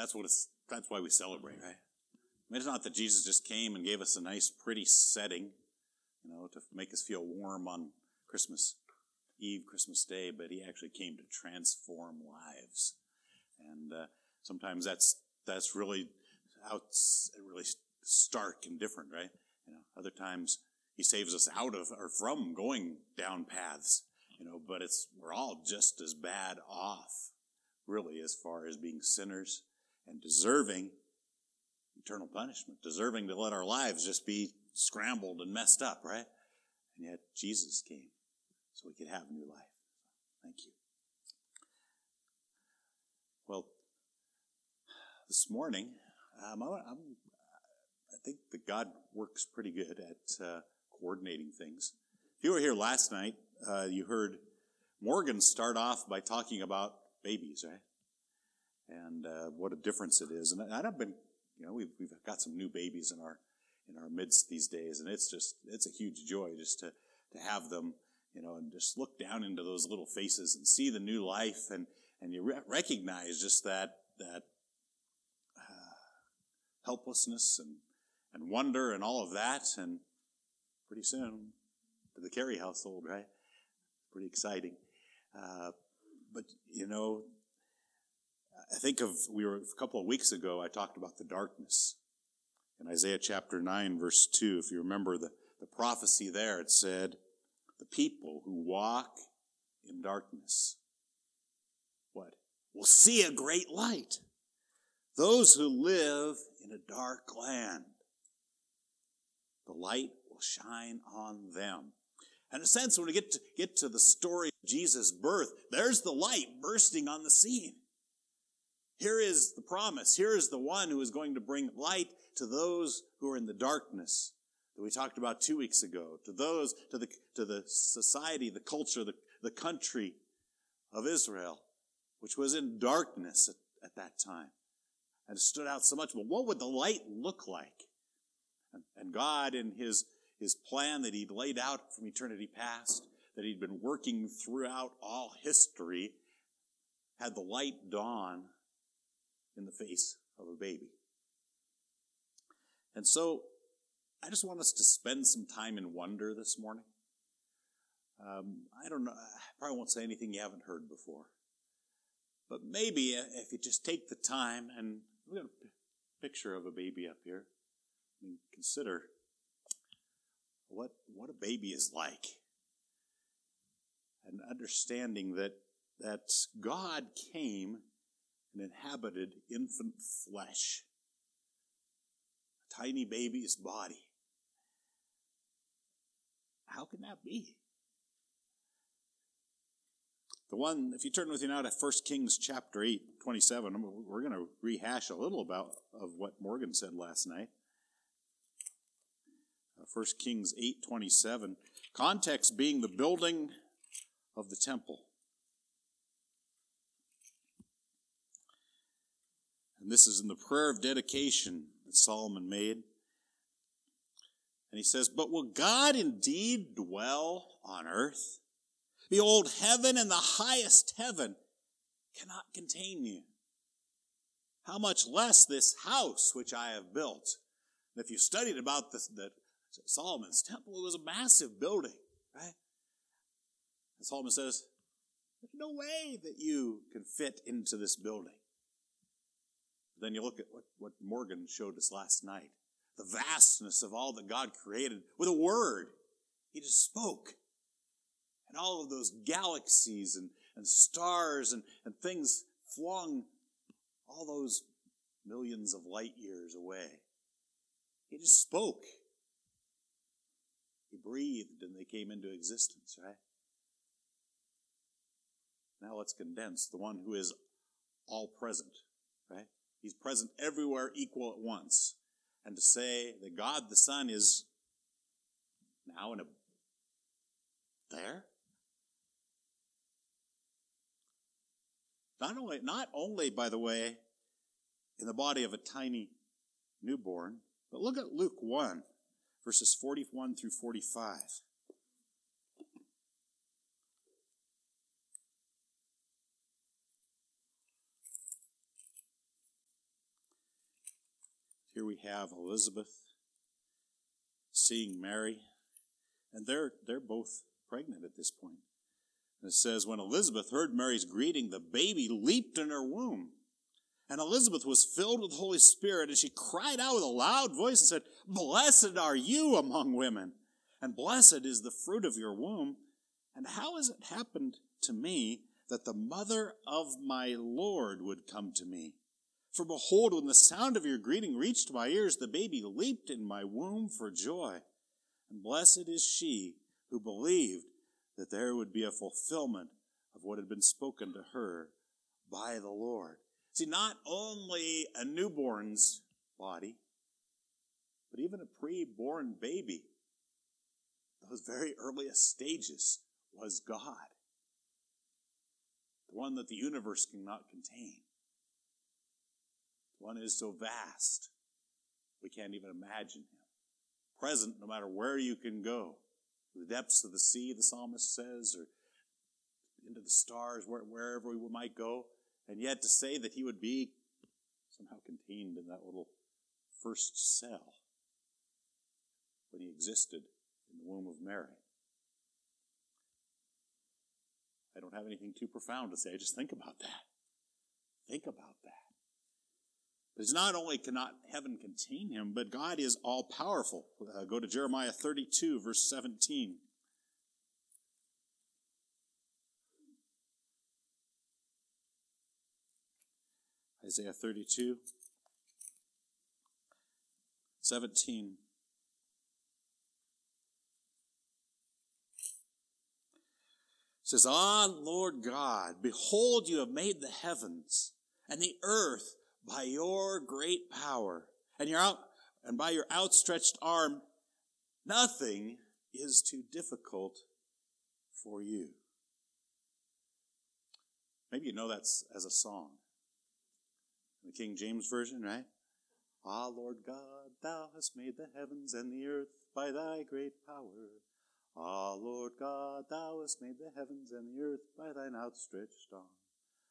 that's what it's, that's why we celebrate, right? I mean, it's not that Jesus just came and gave us a nice, pretty setting, you know, to make us feel warm on Christmas Eve, Christmas Day, but he actually came to transform lives. And uh, sometimes that's that's really out, really stark and different, right? You know, other times he saves us out of or from going down paths, you know, but it's we're all just as bad off, really, as far as being sinners and deserving eternal punishment, deserving to let our lives just be scrambled and messed up, right? And yet Jesus came so we could have a new life. Thank you. Well, this morning, um, I, I, think that God works pretty good at uh, coordinating things. If you were here last night, uh, you heard Morgan start off by talking about babies, right? And uh, what a difference it is. And I've been, you know, we've, we've got some new babies in our in our midst these days, and it's just it's a huge joy just to to have them, you know, and just look down into those little faces and see the new life, and and you re- recognize just that that uh, helplessness and and wonder and all of that, and pretty soon to the Carey household, right? Pretty exciting. Uh, but you know, I think of we were a couple of weeks ago. I talked about the darkness in Isaiah chapter nine, verse two. If you remember the the prophecy there, it said, "The people who walk in darkness, what will see a great light. Those who live in a dark land, the light will shine on them." In a sense, when we get to, get to the story of Jesus' birth, there's the light bursting on the scene. Here is the promise. Here is the one who is going to bring light to those who are in the darkness that we talked about two weeks ago, to those, to the, to the society, the culture, the, the country of Israel, which was in darkness at, at that time. And stood out so much. But what would the light look like? And, and God, in his, his plan that he'd laid out from eternity past, that he'd been working throughout all history, had the light dawn in the face of a baby. And so I just want us to spend some time in wonder this morning. Um, I don't know, I probably won't say anything you haven't heard before. But maybe if you just take the time and got a picture of a baby up here. I mean, consider what what a baby is like. And understanding that that God came and inhabited infant flesh, a tiny baby's body. How can that be? The one, if you turn with me now to 1 Kings chapter 8, 27, we're going to rehash a little about of what Morgan said last night. 1 uh, Kings 8, 27. Context being the building of the temple. And this is in the prayer of dedication that Solomon made. And he says, But will God indeed dwell on earth? Behold, heaven and the highest heaven cannot contain you. How much less this house which I have built? And if you studied about the Solomon's temple, it was a massive building, right? And Solomon says, There's no way that you can fit into this building. Then you look at what, what Morgan showed us last night the vastness of all that God created with a word. He just spoke. And all of those galaxies and, and stars and, and things flung all those millions of light years away. He just spoke. He breathed and they came into existence, right? Now let's condense the one who is all present, right? He's present everywhere equal at once. And to say that God the Son is now in a there? Not only, not only, by the way, in the body of a tiny newborn, but look at Luke 1, verses 41 through 45. Here we have Elizabeth seeing Mary, and they're, they're both pregnant at this point. And it says, When Elizabeth heard Mary's greeting, the baby leaped in her womb. And Elizabeth was filled with the Holy Spirit, and she cried out with a loud voice and said, Blessed are you among women, and blessed is the fruit of your womb. And how has it happened to me that the mother of my Lord would come to me? For behold, when the sound of your greeting reached my ears, the baby leaped in my womb for joy. And blessed is she who believed that there would be a fulfillment of what had been spoken to her by the Lord. See, not only a newborn's body, but even a pre-born baby, those very earliest stages was God. The one that the universe cannot contain. One is so vast, we can't even imagine him. Present no matter where you can go. The depths of the sea, the psalmist says, or into the stars, wherever we might go. And yet to say that he would be somehow contained in that little first cell when he existed in the womb of Mary. I don't have anything too profound to say. I just think about that. Think about that. It's not only cannot heaven contain him, but God is all powerful. Uh, go to Jeremiah 32, verse 17. Isaiah 32, 17. says, Ah, Lord God, behold, you have made the heavens and the earth by your great power and your out, and by your outstretched arm. Nothing is too difficult for you. Maybe you know that's as a song the King James Version, right? Ah, Lord God, thou hast made the heavens and the earth by thy great power. Ah, Lord God, thou hast made the heavens and the earth by thine outstretched arm.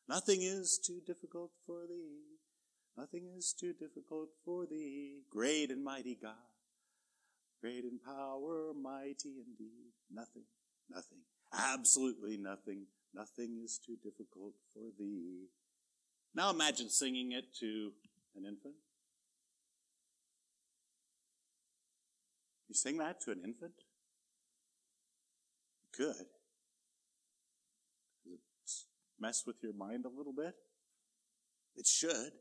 Nothing is too difficult for thee. Nothing is too difficult for thee. Great and mighty God. Great in power, mighty indeed. Nothing, nothing, absolutely nothing. Nothing is too difficult for thee. Now imagine singing it to an infant. You sing that to an infant? Good. Does it mess with your mind a little bit? It should.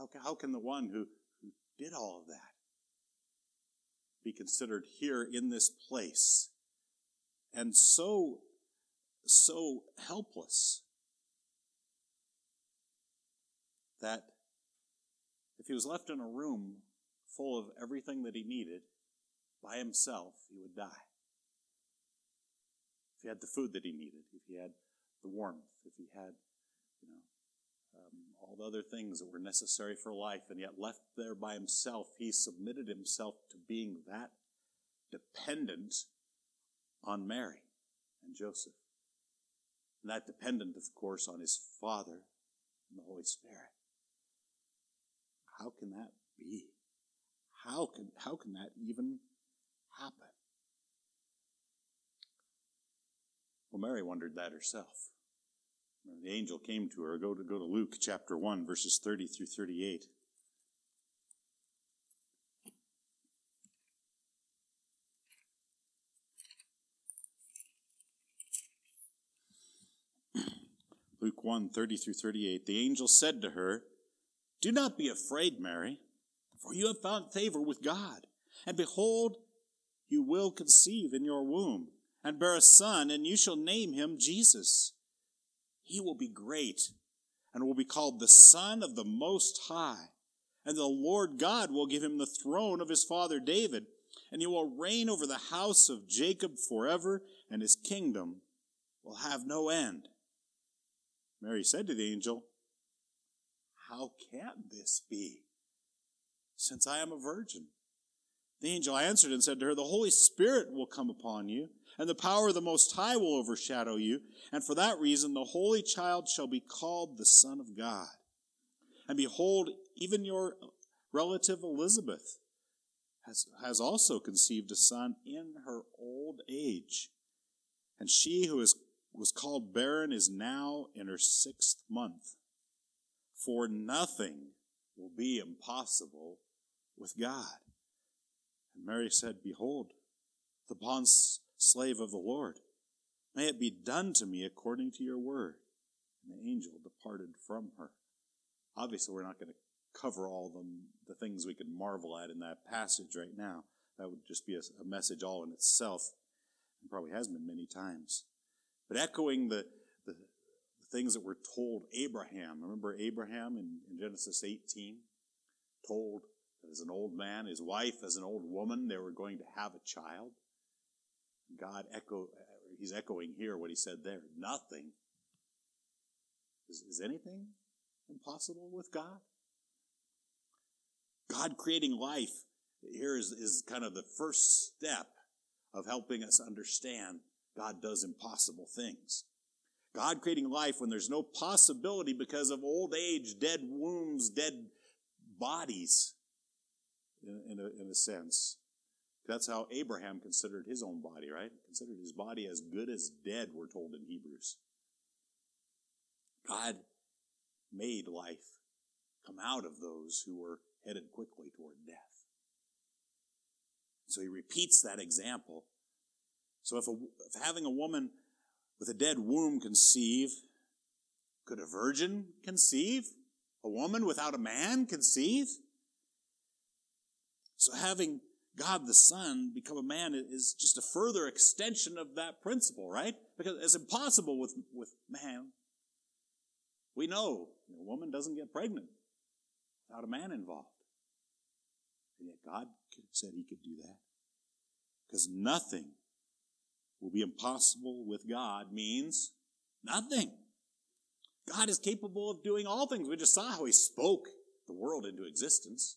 How, how can the one who, who did all of that be considered here in this place and so, so helpless that if he was left in a room full of everything that he needed by himself, he would die. If he had the food that he needed, if he had the warmth, if he had, you know, um, all the other things that were necessary for life, and yet left there by himself, he submitted himself to being that dependent on Mary and Joseph. And that dependent, of course, on his Father and the Holy Spirit. How can that be? How can, how can that even happen? Well, Mary wondered that herself. The angel came to her. Go to, go to Luke chapter 1, verses 30 through 38. Luke 1, 30 through 38. The angel said to her, do not be afraid, Mary, for you have found favor with God. And behold, you will conceive in your womb and bear a son, and you shall name him Jesus. He will be great and will be called the Son of the Most High. And the Lord God will give him the throne of his father David, and he will reign over the house of Jacob forever, and his kingdom will have no end. Mary said to the angel, how can this be? Since I am a virgin. The angel answered and said to her, The Holy Spirit will come upon you, and the power of the Most High will overshadow you, and for that reason the Holy Child shall be called the Son of God. And behold, even your relative Elizabeth has, has also conceived a son in her old age. And she who is, was called barren is now in her sixth month. For nothing will be impossible with God. And Mary said, Behold, the bond slave of the Lord. May it be done to me according to your word. And the angel departed from her. Obviously, we're not going to cover all the, the things we could marvel at in that passage right now. That would just be a, a message all in itself, and probably has been many times. But echoing the, the, the things that were told Abraham. Remember Abraham in, in Genesis 18? Told that as an old man, his wife as an old woman, they were going to have a child. God echo, he's echoing here what he said there. Nothing. Is, is anything impossible with God? God creating life here is, is kind of the first step of helping us understand God does impossible things. God creating life when there's no possibility because of old age, dead wombs, dead bodies, in, in, a, in a sense. That's how Abraham considered his own body, right? Considered his body as good as dead, we're told in Hebrews. God made life come out of those who were headed quickly toward death. So he repeats that example. So if, a, if having a woman with a dead womb conceive, could a virgin conceive? A woman without a man conceive? So having God the Son become a man is just a further extension of that principle, right? Because it's impossible with, with man. We know a woman doesn't get pregnant without a man involved. And yet God said he could do that. Because nothing will be impossible with God means nothing. God is capable of doing all things. We just saw how he spoke the world into existence.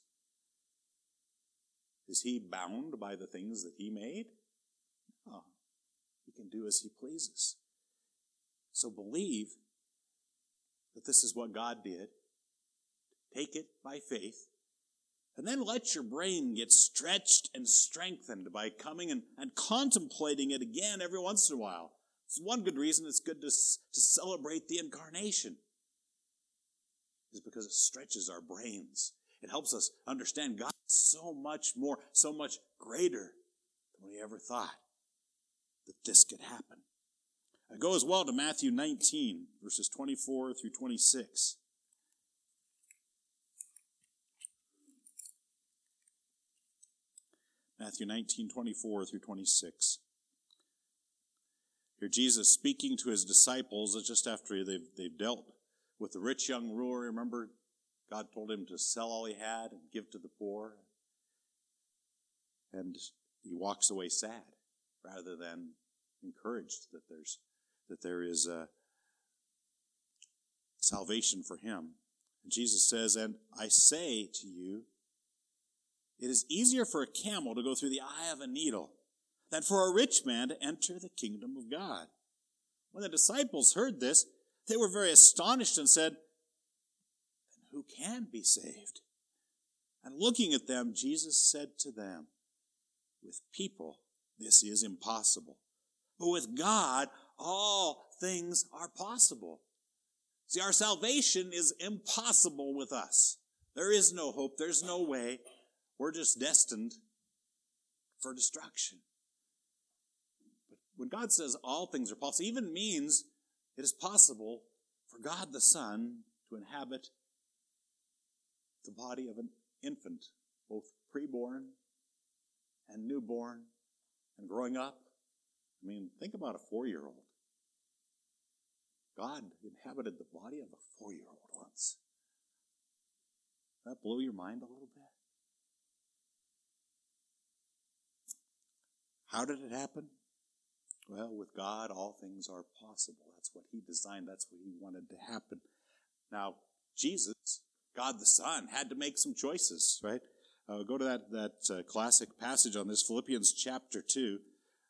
Is he bound by the things that he made? No. He can do as he pleases. So believe that this is what God did. Take it by faith. And then let your brain get stretched and strengthened by coming and, and contemplating it again every once in a while. It's one good reason it's good to, to celebrate the incarnation, is because it stretches our brains. It helps us understand God so much more, so much greater than we ever thought that this could happen. I go as well to Matthew 19, verses 24 through 26. Matthew 19, 24 through 26. Here, Jesus speaking to his disciples just after they've, they've dealt with the rich young ruler. Remember, God told him to sell all he had and give to the poor. And he walks away sad rather than encouraged that there's that there is a salvation for him. And Jesus says, And I say to you, it is easier for a camel to go through the eye of a needle than for a rich man to enter the kingdom of God. When the disciples heard this, they were very astonished and said, who can be saved? And looking at them, Jesus said to them, With people, this is impossible. But with God, all things are possible. See, our salvation is impossible with us. There is no hope. There's no way. We're just destined for destruction. But when God says all things are possible, even means it is possible for God the Son to inhabit the body of an infant, both preborn and newborn and growing up I mean, think about a four year old. God inhabited the body of a four year old once. That blow your mind a little bit? How did it happen? Well, with God, all things are possible. That's what He designed, that's what He wanted to happen. Now, Jesus, God the Son, had to make some choices, right? Uh, go to that, that uh, classic passage on this, Philippians chapter 2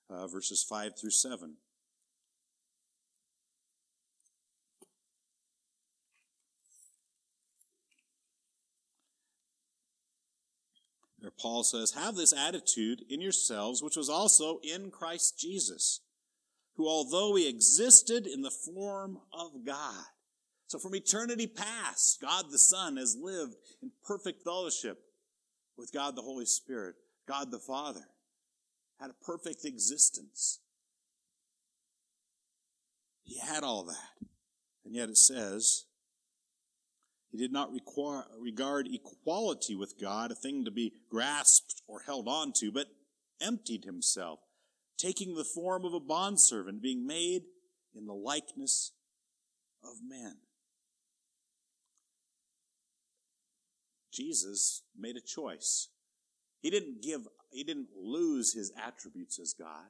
uh, verses 5 through 7. There Paul says, Have this attitude in yourselves, which was also in Christ Jesus, who although he existed in the form of God, so from eternity past, God the Son has lived in perfect fellowship with God the Holy Spirit, God the Father, had a perfect existence. He had all that. And yet it says, he did not require, regard equality with God a thing to be grasped or held on to, but emptied himself, taking the form of a bondservant, being made in the likeness of men. Jesus made a choice. He didn't give, he didn't lose his attributes as God,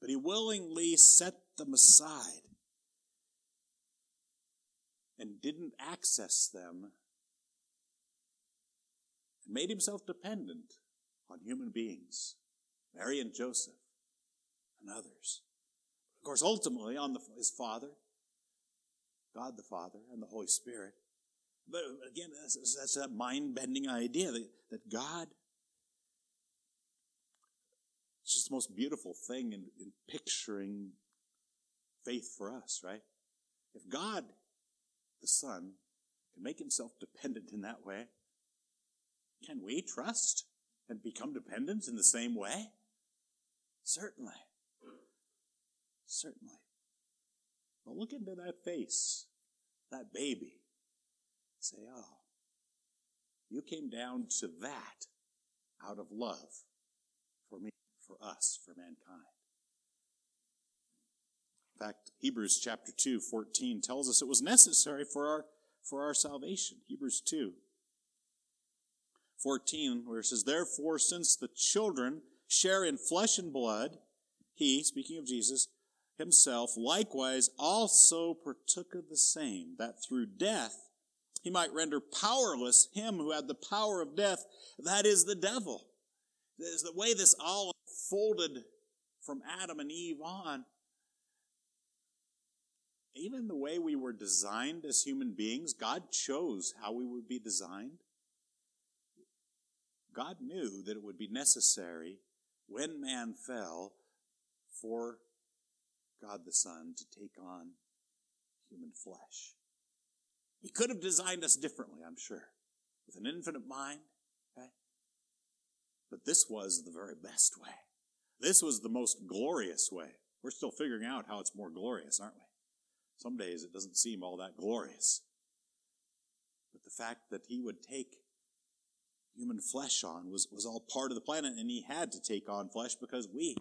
but he willingly set them aside and didn't access them and made himself dependent on human beings, Mary and Joseph and others. Of course, ultimately on the, his Father, God the Father, and the Holy Spirit. But again, that's, that's that mind bending idea that, that God it's just the most beautiful thing in, in picturing faith for us, right? If God the Son can make himself dependent in that way, can we trust and become dependent in the same way? Certainly. Certainly. But look into that face, that baby. Say, oh, you came down to that out of love for me, for us, for mankind. In fact, Hebrews chapter 2, 14 tells us it was necessary for our, for our salvation. Hebrews 2, 14, where it says, Therefore, since the children share in flesh and blood, he, speaking of Jesus, himself likewise also partook of the same, that through death he might render powerless him who had the power of death, that is the devil. Is the way this all unfolded from Adam and Eve on even the way we were designed as human beings, God chose how we would be designed. God knew that it would be necessary when man fell for God the Son to take on human flesh. He could have designed us differently, I'm sure, with an infinite mind, okay? But this was the very best way. This was the most glorious way. We're still figuring out how it's more glorious, aren't we? Some days it doesn't seem all that glorious. But the fact that he would take human flesh on was, was all part of the plan, and he had to take on flesh because we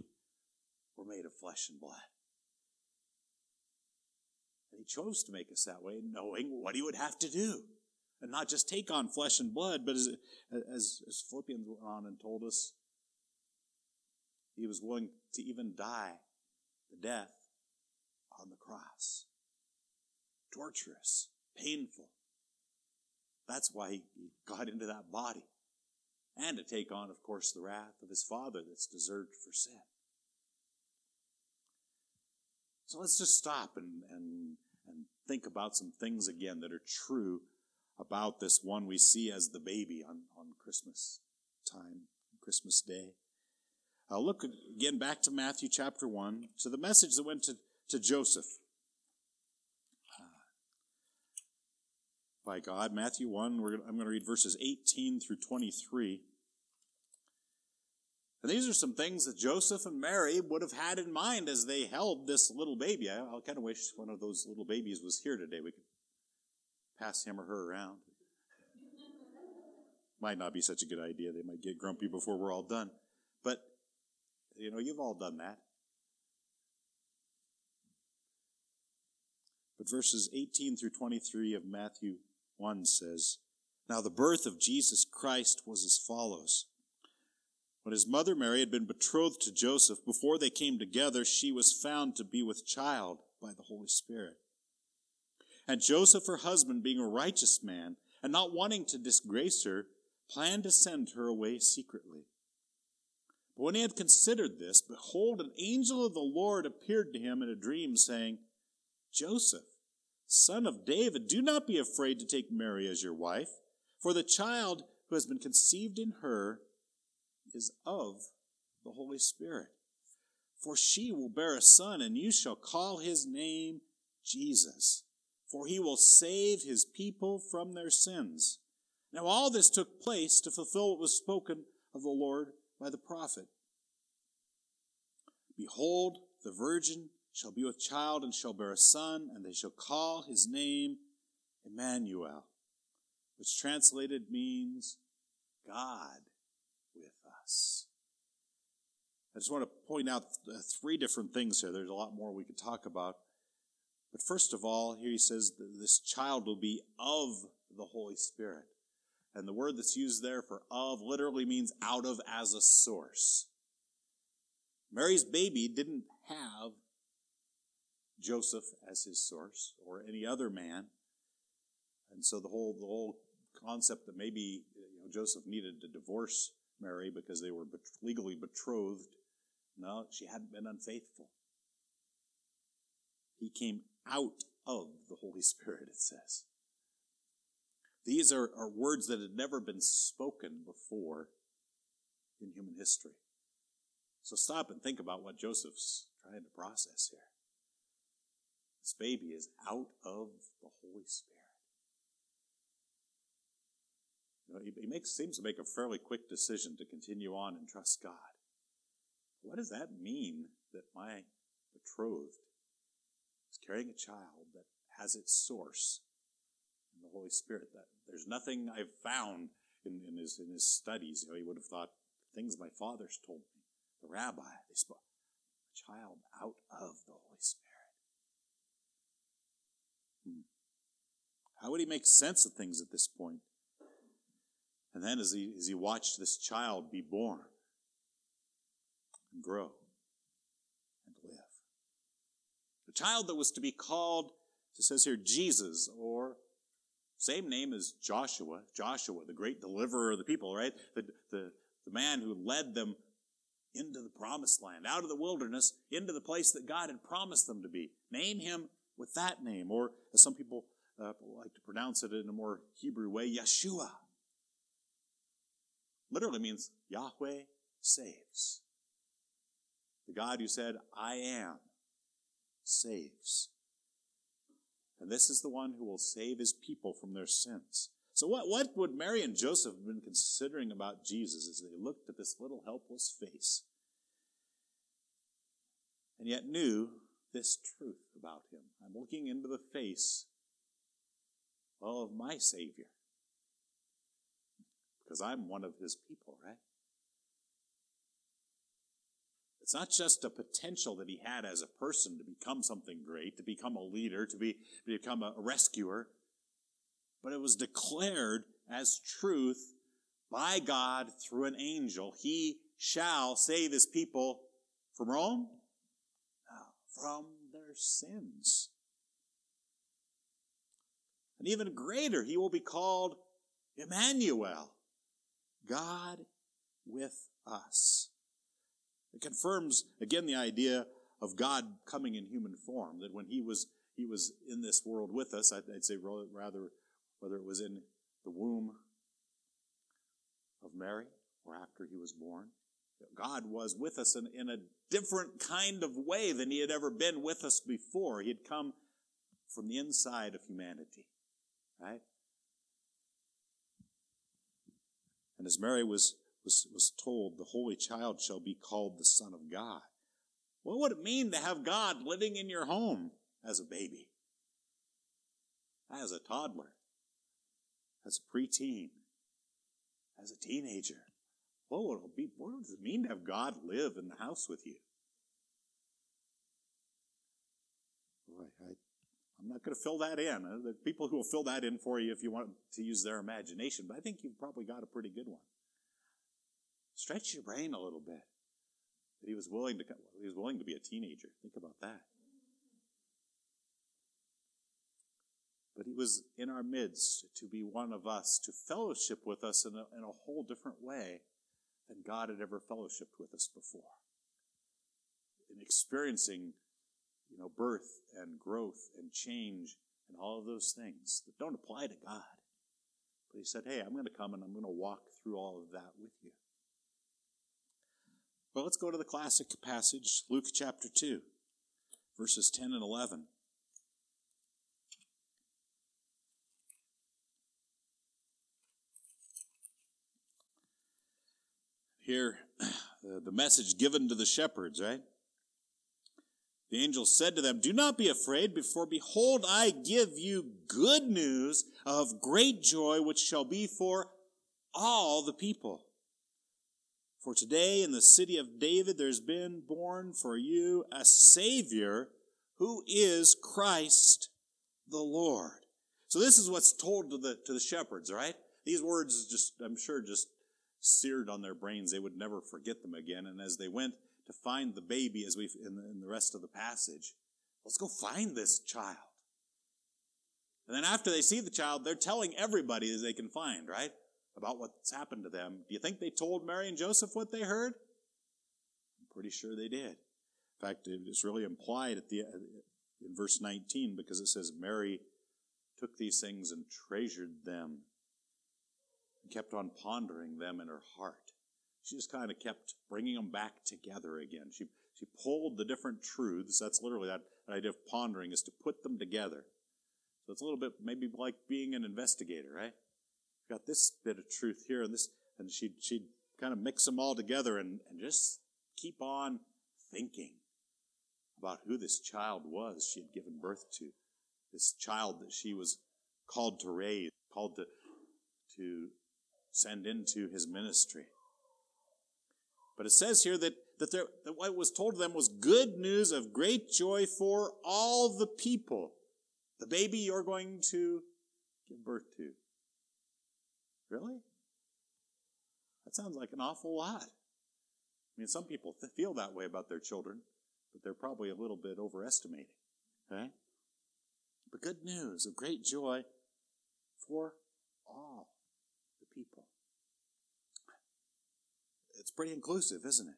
were made of flesh and blood. And he chose to make us that way, knowing what he would have to do. And not just take on flesh and blood, but as, as, as Philippians went on and told us, he was willing to even die the death on the cross torturous, painful. That's why he got into that body. And to take on, of course, the wrath of his father that's deserved for sin. So let's just stop and, and, and think about some things again that are true about this one we see as the baby on, on Christmas time, Christmas Day. I'll look again back to Matthew chapter 1, to the message that went to, to Joseph. by God. Matthew 1, gonna, I'm going to read verses 18 through 23. And these are some things that Joseph and Mary would have had in mind as they held this little baby. I, I kind of wish one of those little babies was here today. We could pass him or her around. might not be such a good idea. They might get grumpy before we're all done. But, you know, you've all done that. But verses 18 through 23 of Matthew 1 says, Now the birth of Jesus Christ was as follows. When his mother Mary had been betrothed to Joseph, before they came together, she was found to be with child by the Holy Spirit. And Joseph, her husband, being a righteous man, and not wanting to disgrace her, planned to send her away secretly. But when he had considered this, behold, an angel of the Lord appeared to him in a dream, saying, Joseph, son of David, do not be afraid to take Mary as your wife, for the child who has been conceived in her is of the Holy Spirit. For she will bear a son, and you shall call his name Jesus, for he will save his people from their sins. Now, all this took place to fulfill what was spoken of the Lord by the prophet. Behold, the virgin shall be with child and shall bear a son, and they shall call his name Emmanuel, which translated means God us. I just want to point out uh, three different things here. There's a lot more we could talk about. But first of all, here he says this child will be of the Holy Spirit. And the word that's used there for of literally means out of as a source. Mary's baby didn't have Joseph as his source or any other man. And so the whole, the whole concept that maybe you know, Joseph needed to divorce Mary because they were legally betrothed no, she hadn't been unfaithful. He came out of the Holy Spirit, it says. These are, are words that had never been spoken before in human history. So stop and think about what Joseph's trying to process here. This baby is out of the Holy Spirit. You know, he, he makes, seems to make a fairly quick decision to continue on and trust God. What does that mean that my betrothed is carrying a child that has its source in the Holy Spirit? That there's nothing I've found in, in his in his studies. You know, he would have thought things my fathers told me. The rabbi, they spoke a child out of the Holy Spirit. Hmm. How would he make sense of things at this point? And then as he, as he watched this child be born, and grow and live. The child that was to be called, it says here, Jesus, or same name as Joshua, Joshua, the great deliverer of the people, right? The, the, the man who led them into the promised land, out of the wilderness, into the place that God had promised them to be. Name him with that name, or as some people uh, like to pronounce it in a more Hebrew way, Yeshua. Literally means Yahweh saves. The God who said, I am, saves. And this is the one who will save his people from their sins. So what, what would Mary and Joseph have been considering about Jesus as they looked at this little helpless face and yet knew this truth about him? I'm looking into the face of my Savior because I'm one of his people, right? It's not just a potential that he had as a person to become something great, to become a leader, to, be, to become a rescuer, but it was declared as truth by God through an angel. He shall save his people from Rome? From their sins. And even greater, he will be called Emmanuel, God with us. It confirms again the idea of God coming in human form. That when he was he was in this world with us, I'd, I'd say rather whether it was in the womb of Mary or after he was born, God was with us in, in a different kind of way than he had ever been with us before. He had come from the inside of humanity, right? And as Mary was was, was told, the Holy Child shall be called the Son of God. What would it mean to have God living in your home as a baby? As a toddler? As a preteen? As a teenager? What would it be? What does it mean to have God live in the house with you? Boy, I, I'm not going to fill that in. Uh, there are people who will fill that in for you if you want to use their imagination, but I think you've probably got a pretty good one. Stretch your brain a little bit. That he was willing to he was willing to be a teenager. Think about that. But he was in our midst to be one of us, to fellowship with us in a, in a whole different way than God had ever fellowshipped with us before. In experiencing, you know, birth and growth and change and all of those things that don't apply to God. But he said, Hey, I'm going to come and I'm going to walk through all of that with you. Well, let's go to the classic passage, Luke chapter 2, verses 10 and 11. Here, the message given to the shepherds, right? The angel said to them, Do not be afraid, for behold, I give you good news of great joy, which shall be for all the people. For today in the city of David there's been born for you a Savior who is Christ the Lord. So this is what's told to the, to the shepherds, right? These words just, I'm sure, just seared on their brains. They would never forget them again. And as they went to find the baby, as we in the, in the rest of the passage, let's go find this child. And then after they see the child, they're telling everybody as they can find, right? About what's happened to them. Do you think they told Mary and Joseph what they heard? I'm pretty sure they did. In fact, it's really implied at the uh, in verse 19 because it says Mary took these things and treasured them and kept on pondering them in her heart. She just kind of kept bringing them back together again. She, she pulled the different truths. That's literally that, that idea of pondering is to put them together. So it's a little bit maybe like being an investigator, right? You've Got this bit of truth here and this, and she'd, she'd kind of mix them all together and, and just keep on thinking about who this child was she had given birth to. This child that she was called to raise, called to, to send into his ministry. But it says here that, that, there, that what was told to them was good news of great joy for all the people. The baby you're going to give birth to. Really? That sounds like an awful lot. I mean, some people feel that way about their children, but they're probably a little bit overestimating. Okay? But good news of great joy for all the people. It's pretty inclusive, isn't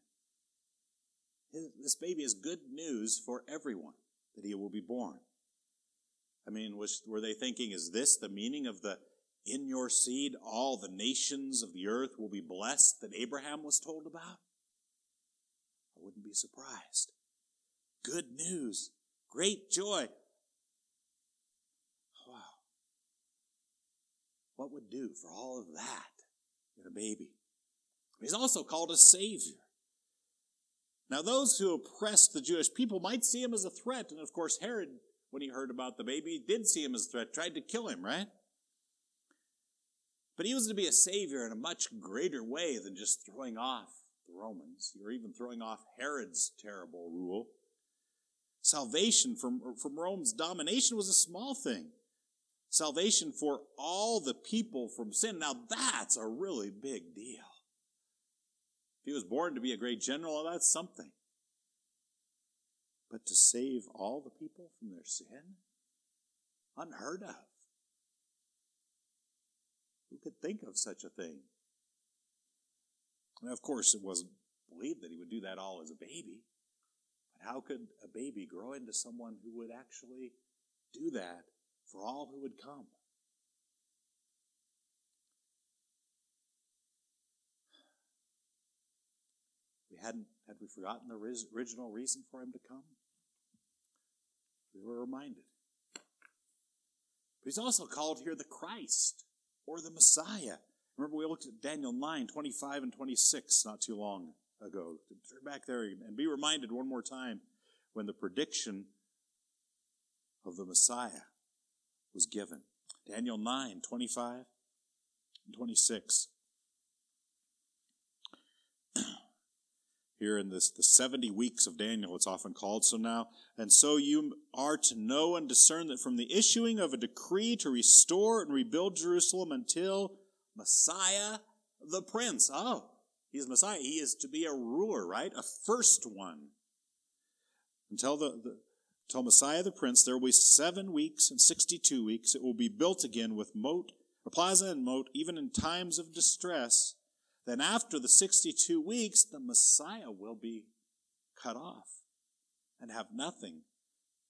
it? This baby is good news for everyone that he will be born. I mean, was, were they thinking, is this the meaning of the in your seed all the nations of the earth will be blessed that Abraham was told about? I wouldn't be surprised. Good news, great joy. Wow. What would do for all of that in a baby? He's also called a savior. Now, those who oppressed the Jewish people might see him as a threat. And of course, Herod, when he heard about the baby, did see him as a threat, tried to kill him, right? But he was to be a savior in a much greater way than just throwing off the Romans or even throwing off Herod's terrible rule. Salvation from, from Rome's domination was a small thing. Salvation for all the people from sin. Now that's a really big deal. He was born to be a great general, that's something. But to save all the people from their sin? Unheard of. Who could think of such a thing? of course, it wasn't believed that he would do that all as a baby. But how could a baby grow into someone who would actually do that for all who would come? Hadn't had we forgotten the original reason for him to come? We were reminded. But he's also called here the Christ or the Messiah. Remember, we looked at Daniel 9, 25 and 26 not too long ago. Turn back there and be reminded one more time when the prediction of the Messiah was given. Daniel 9, 25 and 26. Here in this the 70 weeks of Daniel it's often called. So now and so you are to know and discern that from the issuing of a decree to restore and rebuild Jerusalem until Messiah the prince. Oh he's Messiah. He is to be a ruler right? A first one. Until the, the until Messiah the prince there will be 7 weeks and 62 weeks. It will be built again with moat plaza and moat even in times of distress then after the 62 weeks, the Messiah will be cut off and have nothing.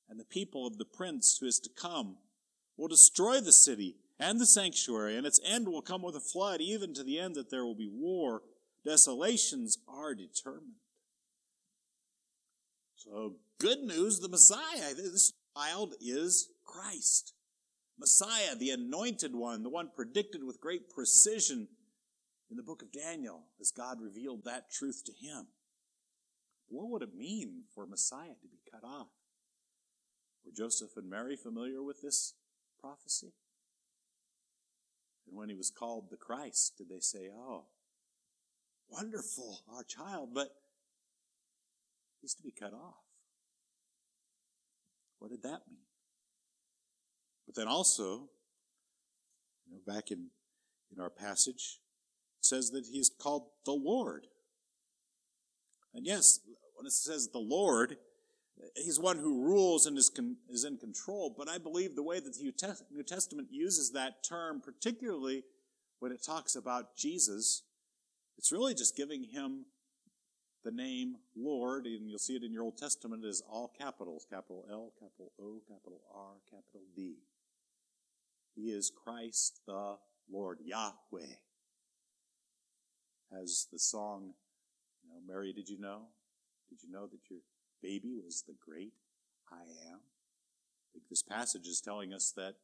And the people of the prince who is to come will destroy the city and the sanctuary, and its end will come with a flood, even to the end that there will be war. Desolations are determined. So, good news the Messiah. This child is Christ. Messiah, the anointed one, the one predicted with great precision in the book of Daniel as God revealed that truth to him. What would it mean for Messiah to be cut off? Were Joseph and Mary familiar with this prophecy? And when he was called the Christ, did they say, Oh, wonderful, our child, but he's to be cut off? What did that mean? But then also, you know, back in, in our passage, says that he is called the Lord. And yes, when it says the Lord, he's one who rules and is, con, is in control. But I believe the way that the New Testament uses that term, particularly when it talks about Jesus, it's really just giving him the name Lord, and you'll see it in your Old Testament as all capitals capital L, capital O, capital R, capital D. He is Christ the Lord, Yahweh. As the song, you know, Mary, did you know? Did you know that your baby was the great I am? This passage is telling us that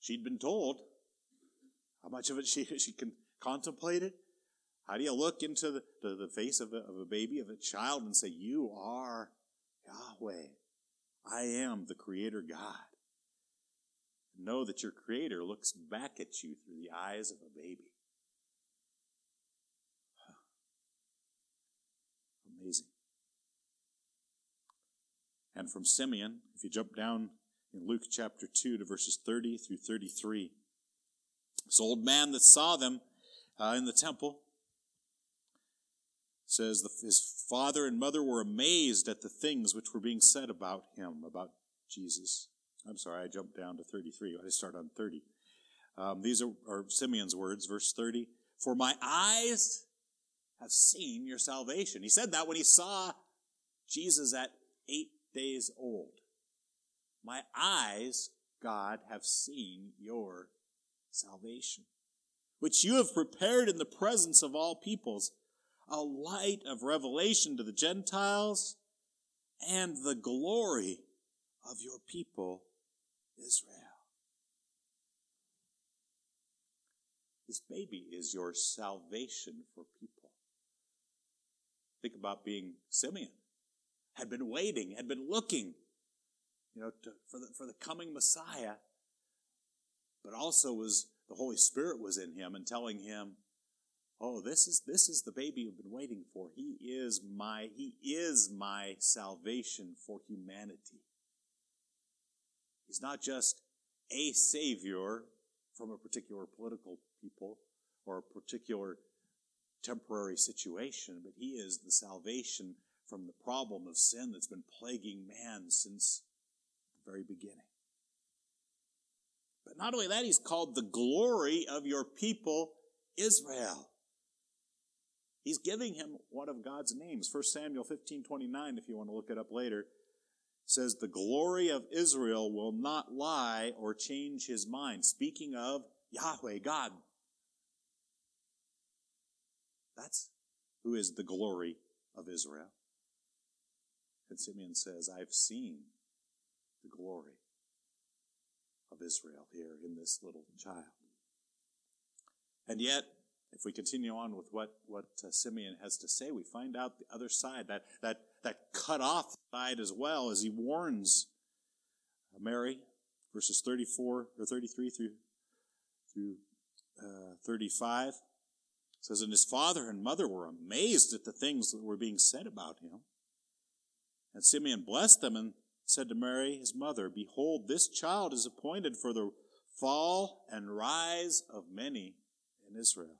she'd been told. How much of it she, she can contemplate it? How do you look into the, the, the face of a, of a baby, of a child, and say, You are Yahweh? I am the Creator God. Know that your Creator looks back at you through the eyes of a baby. Amazing. And from Simeon, if you jump down in Luke chapter 2 to verses 30 through 33, this old man that saw them uh, in the temple says the, his father and mother were amazed at the things which were being said about him, about Jesus. I'm sorry, I jumped down to 33. I start on 30. Um, these are, are Simeon's words, verse 30. For my eyes have seen your salvation. He said that when he saw Jesus at eight days old. My eyes, God, have seen your salvation, which you have prepared in the presence of all peoples, a light of revelation to the Gentiles and the glory of your people, Israel. This baby is your salvation for people. Think about being Simeon. Had been waiting, had been looking, you know, to, for, the, for the coming Messiah, but also was the Holy Spirit was in him and telling him, Oh, this is this is the baby you've been waiting for. He is my he is my salvation for humanity. He's not just a savior from a particular political people or a particular temporary situation, but he is the salvation from the problem of sin that's been plaguing man since the very beginning. But not only that, he's called the glory of your people, Israel. He's giving him one of God's names. 1 Samuel 15 29, if you want to look it up later, says, The glory of Israel will not lie or change his mind. Speaking of Yahweh, God. That's who is the glory of Israel. And Simeon says, I've seen the glory of Israel here in this little child. And yet, if we continue on with what, what uh, Simeon has to say, we find out the other side, that, that, that cut off side as well, as he warns Mary, verses 34 or 33 through, through uh, 35. says, And his father and mother were amazed at the things that were being said about him. And Simeon blessed them and said to Mary, his mother, Behold, this child is appointed for the fall and rise of many in Israel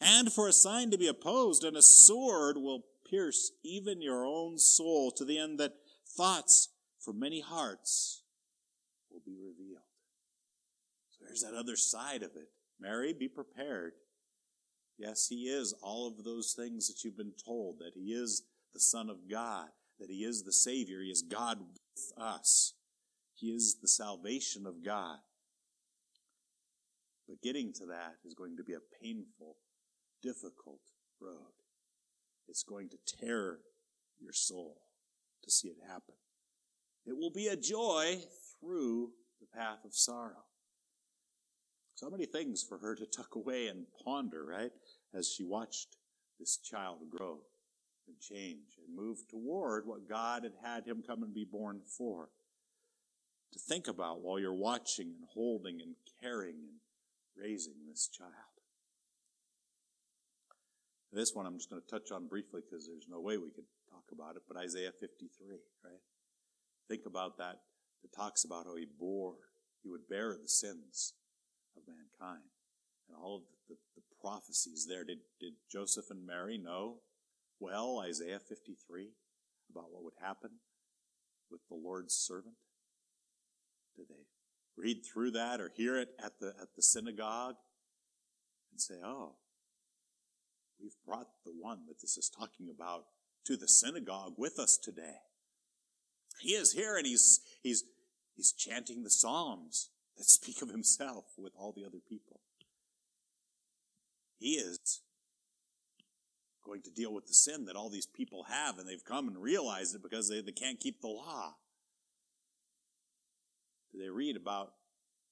and for a sign to be opposed, and a sword will pierce even your own soul to the end that thoughts from many hearts will be revealed. So there's that other side of it. Mary, be prepared. Yes, he is all of those things that you've been told, that he is the Son of God, that he is the Savior, he is God with us. He is the salvation of God. But getting to that is going to be a painful difficult road. It's going to tear your soul. to see it happen. It will be a joy through the path of sorrow. So many things for her to tuck away and ponder, right? As she watched this child grow and change and move toward what God had had him come and be born for. To think about while you're watching and holding and caring and raising this child. This one I'm just going to touch on briefly because there's no way we could talk about it, but Isaiah 53, right? Think about that. It talks about how he bore, he would bear the sins of mankind. And all of the, the, the prophecies there. Did, did Joseph and Mary know well Isaiah 53 about what would happen with the Lord's servant? Did they read through that or hear it at the, at the synagogue and say, oh, we've brought the one that this is talking about to the synagogue with us today. He is here and he's, he's, he's chanting the Psalms that speak of himself with all the other people. He is going to deal with the sin that all these people have, and they've come and realized it because they, they can't keep the law. Do They read about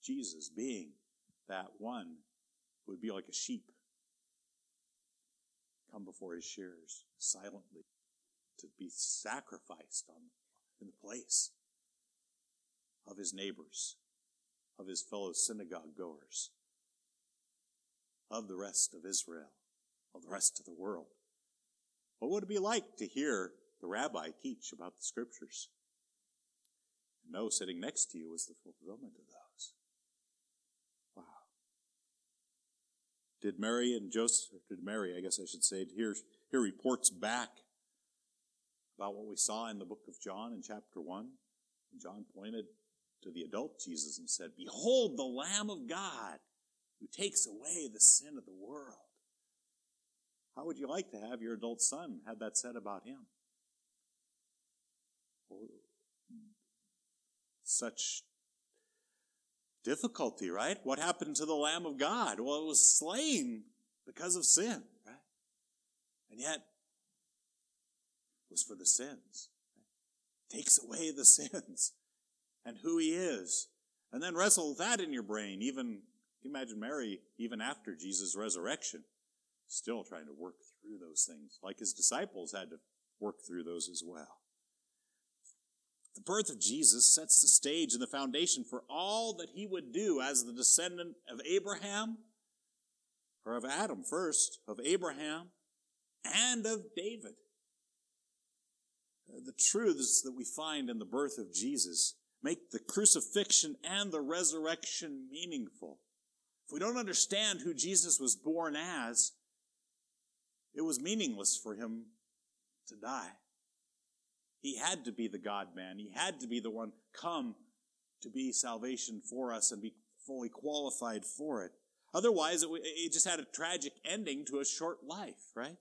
Jesus being that one who would be like a sheep, come before his shears silently to be sacrificed on, in the place of his neighbors of his fellow synagogue goers, of the rest of Israel, of the rest of the world. What would it be like to hear the rabbi teach about the scriptures? No, sitting next to you was the fulfillment of those. Wow. Did Mary and Joseph, did Mary, I guess I should say, hear, hear reports back about what we saw in the book of John in chapter 1? And John pointed to the adult Jesus and said, Behold the Lamb of God who takes away the sin of the world. How would you like to have your adult son had that said about him? Such difficulty, right? What happened to the Lamb of God? Well, it was slain because of sin, right? And yet, it was for the sins. Right? Takes away the sins and who he is. And then wrestle that in your brain. Even, you imagine Mary, even after Jesus' resurrection, still trying to work through those things, like his disciples had to work through those as well. The birth of Jesus sets the stage and the foundation for all that he would do as the descendant of Abraham, or of Adam first, of Abraham, and of David. The truths that we find in the birth of Jesus make the crucifixion and the resurrection meaningful. If we don't understand who Jesus was born as, it was meaningless for him to die. He had to be the God man. He had to be the one come to be salvation for us and be fully qualified for it. Otherwise, it, it just had a tragic ending to a short life, right?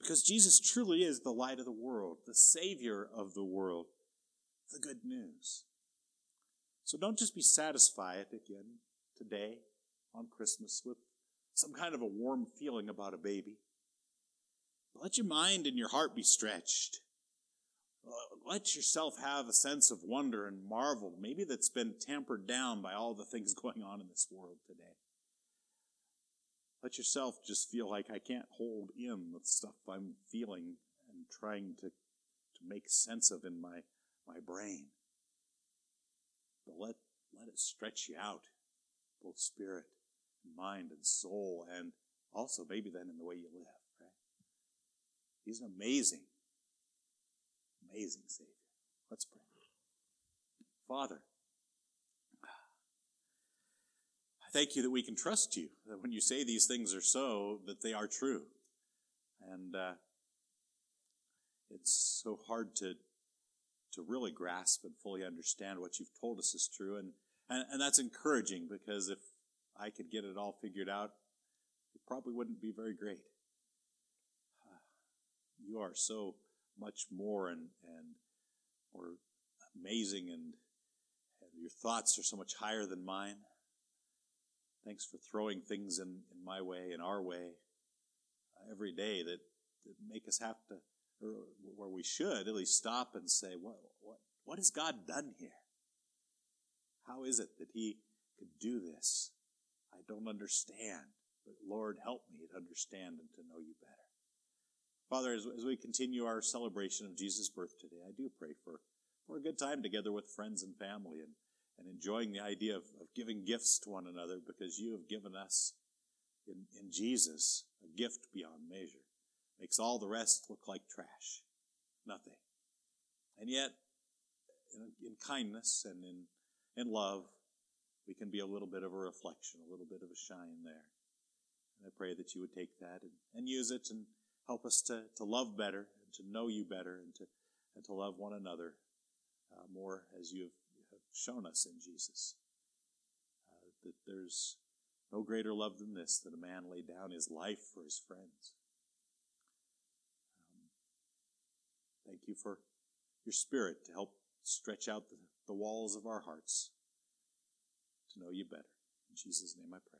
Because Jesus truly is the light of the world, the Savior of the world the good news. So don't just be satisfied again today on Christmas with some kind of a warm feeling about a baby. Let your mind and your heart be stretched. Uh, let yourself have a sense of wonder and marvel, maybe that's been tampered down by all the things going on in this world today. Let yourself just feel like I can't hold in the stuff I'm feeling and trying to, to make sense of in my my brain. But let, let it stretch you out, both spirit, mind, and soul, and also maybe then in the way you live, right? He's an amazing, amazing Savior. Let's pray. Father, I thank you that we can trust you, that when you say these things are so, that they are true. And uh, it's so hard to to really grasp and fully understand what you've told us is true. And, and, and that's encouraging because if I could get it all figured out, it probably wouldn't be very great. You are so much more and, and more amazing and, and your thoughts are so much higher than mine. Thanks for throwing things in, in my way, in our way, uh, every day that, that make us have to or where we should at least stop and say, what, what, what has God done here? How is it that He could do this? I don't understand, but Lord, help me to understand and to know you better. Father, as, as we continue our celebration of Jesus' birth today, I do pray for, for a good time together with friends and family and, and enjoying the idea of, of giving gifts to one another because you have given us in, in Jesus a gift beyond measure. Makes all the rest look like trash. Nothing. And yet, in, in kindness and in, in love, we can be a little bit of a reflection, a little bit of a shine there. And I pray that you would take that and, and use it and help us to, to love better and to know you better and to, and to love one another uh, more as you have, shown us in Jesus. Uh, that there's no greater love than this, that a man lay down his life for his friends. Um, thank you for your spirit to help stretch out the, the walls of our hearts know you better. In Jesus' name I pray.